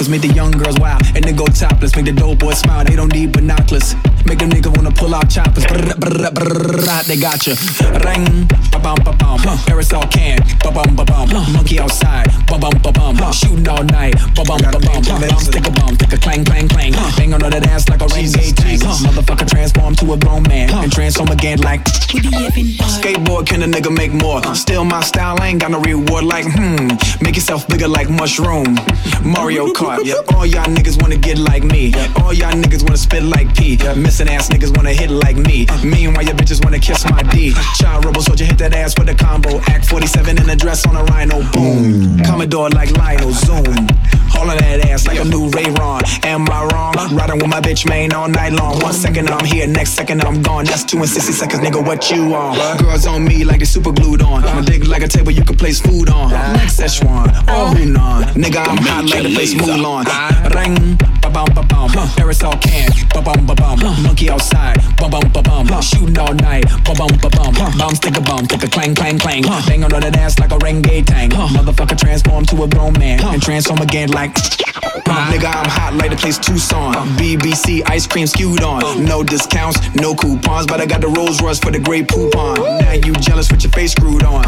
go make the young girls wild, and they go topless, make the dope boys smile. They don't need binoculars, make them nigga wanna pull out choppers. Brr, brr, brr, they got you. Ring, ba bum ba bum, aerosol can, ba bum ba bum, monkey outside, ba bum ba bum, shooting all night, ba bum ba bum, bum stick a bum, stick a clang clang clang, bang on the dance like a renegade tank. Motherfucker transform to a grown man and transform again like. Skateboard can a nigga make more? Still my style, I ain't got no reward like hmm. Make yourself bigger like mushroom. Mario Kart, yeah. All y'all niggas wanna get like me. All y'all niggas wanna spit like P. Missing ass niggas wanna hit like me. Meanwhile, your bitches wanna kiss my D. Child rebel soldier hit that ass with a combo. Act 47 in a dress on a rhino. Boom. Commodore like Lionel. Zoom. All of that ass like a new Ray Ron. Am I wrong? Riding with my bitch main all night long. One second I'm here, next second I'm gone. That's two and 60 seconds, nigga. What you on? Girls on me like they super glued on. My dick like a table you can place food on. Next Szechuan, oh Hunan. Nigga, I'm hot like the place Mulan. Ring, ba bum ba bum. Aerosol can, ba bum ba bum. Monkey outside, ba bum ba bum. Shooting all night, ba bum ba bum. Bomb stick a bum, stick a clang clang clang. Bang on that ass like a renegade tank. Motherfucker transform to a grown man and transform again like. Nigga, I'm hot like the place Tucson. BBC ice cream skewed on. No discounts, no coupons, but I got the Rolls Royce for the Grey Poupon. Now you jealous with your face screwed on.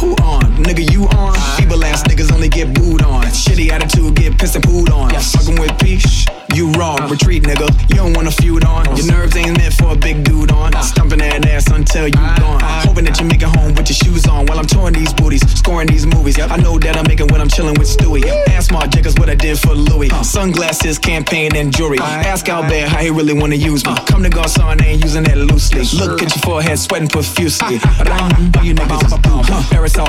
Who on? Nigga, you on? Feeble ass niggas only get booed on. Shitty attitude, get pissed and pooed on. Fucking with peace. You wrong, retreat, nigga. You don't wanna feud on. Nerves ain't meant for a big dude on. Stumping that ass until you gone. Hoping that you make it home with your shoes on while I'm touring these booties, scoring these movies. I know that I'm making when I'm chilling with Stewie. Ask Marc Jacobs what I did for Louis. Sunglasses, campaign, and jewelry. Ask Albert how he really wanna use me. Comme des Garçons, ain't using that loosely. Look at your forehead, sweating profusely. You niggas bum.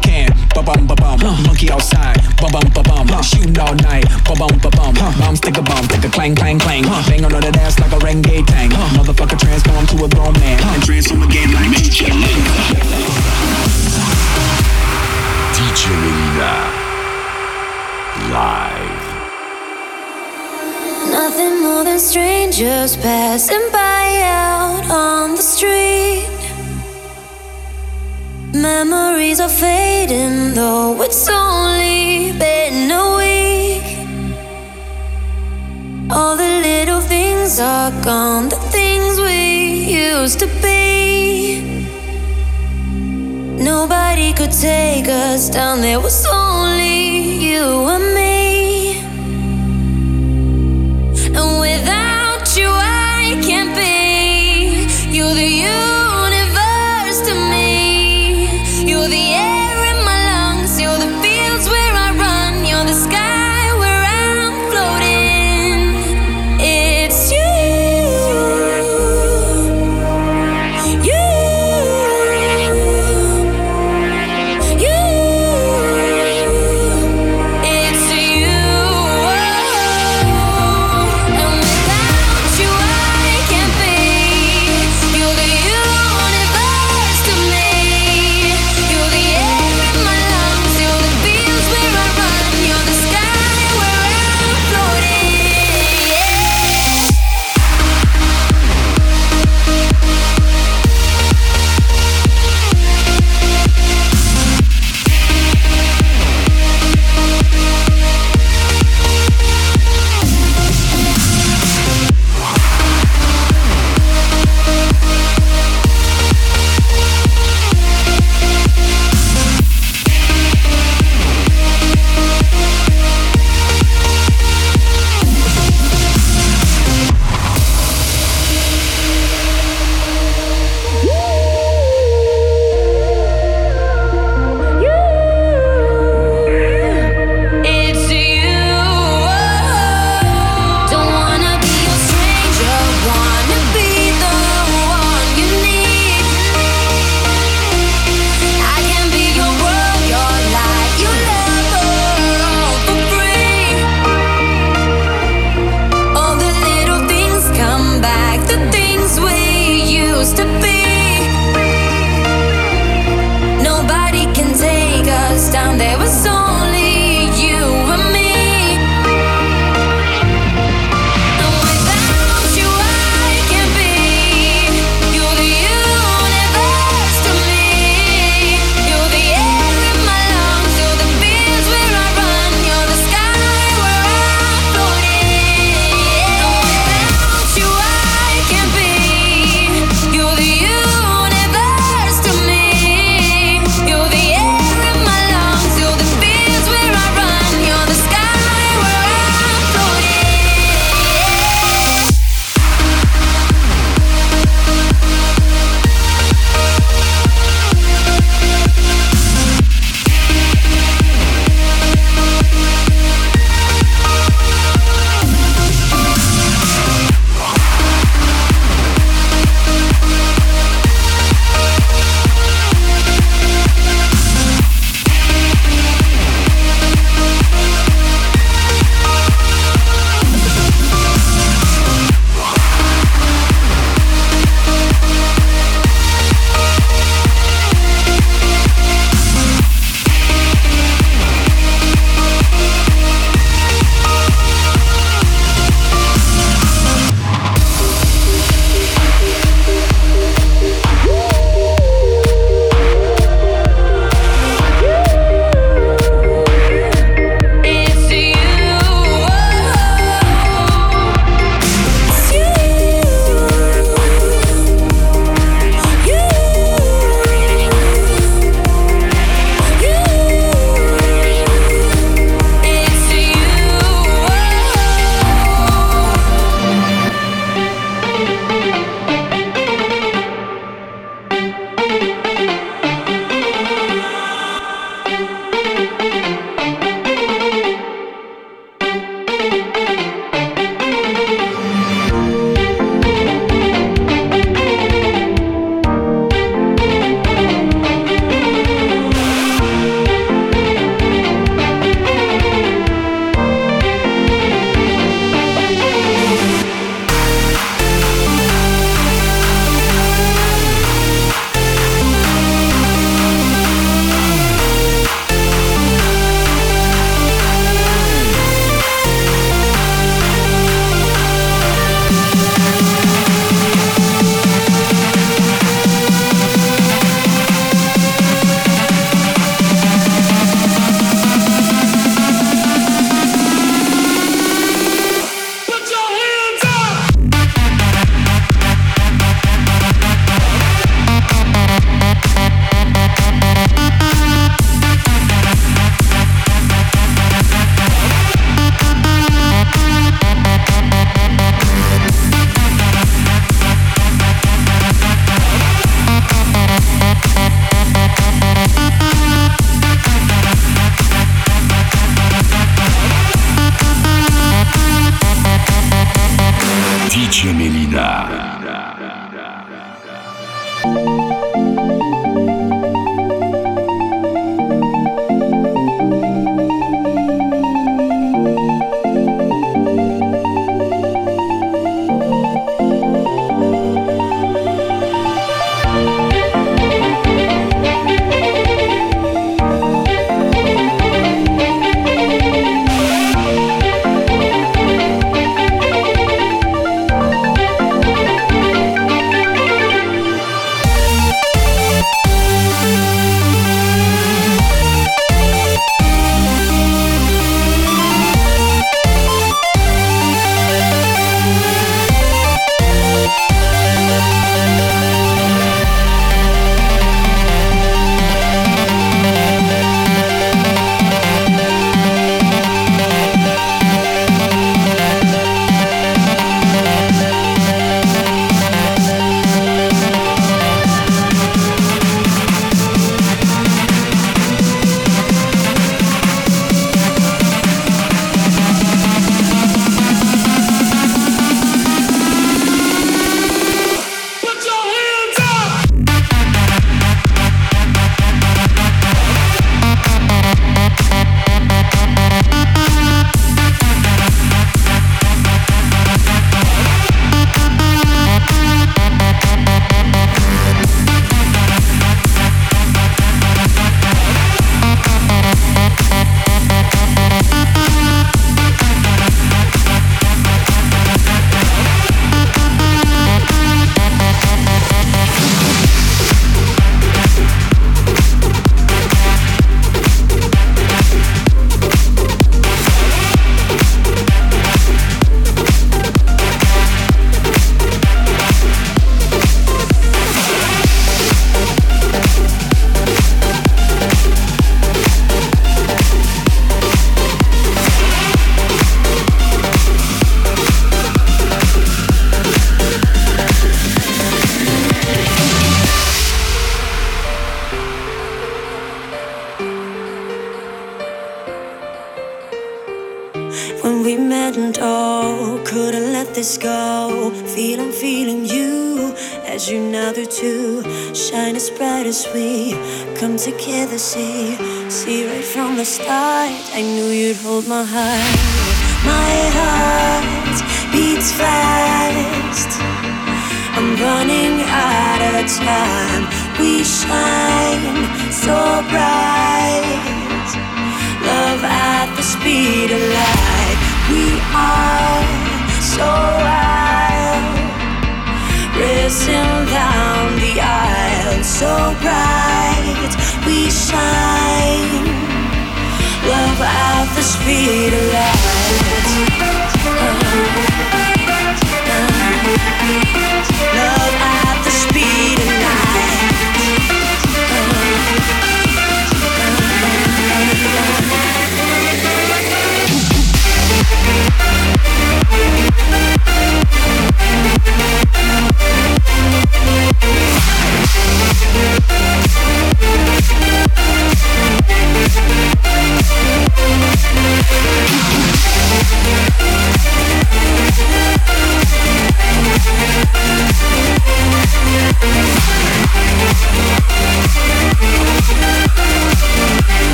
Can, ba bum ba bum. Monkey outside, ba bum ba bum. Shooting all night, ba bum ba Uh, bum. Bomb stick a bomb, stick a clang clang clang. Uh, bang on that ass like a renegade tank. Uh, motherfucker transform to a grown man and transform again like DJ Melyna. Live. Nothing more than strangers passing by out on the street. Memories are fading, though it's only been All the little things are gone, the things we used to be. Nobody could take us down, there was only you and me.